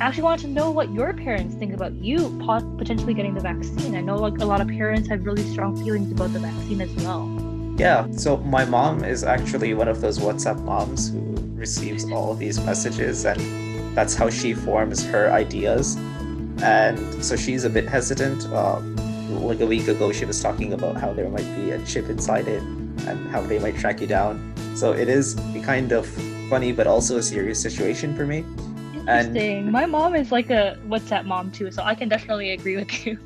I actually wanted to know what your parents think about you potentially getting the vaccine. I know like a lot of parents have really strong feelings about the vaccine as well. Yeah, so my mom is actually one of those WhatsApp moms who receives all these messages, and that's how she forms her ideas. And so she's a bit hesitant. Um, like a week ago, she was talking about how there might be a chip inside it and how they might track you down. So it is kind of funny, but also a serious situation for me. Interesting. And, My mom is like a WhatsApp mom too, so I can definitely agree with you.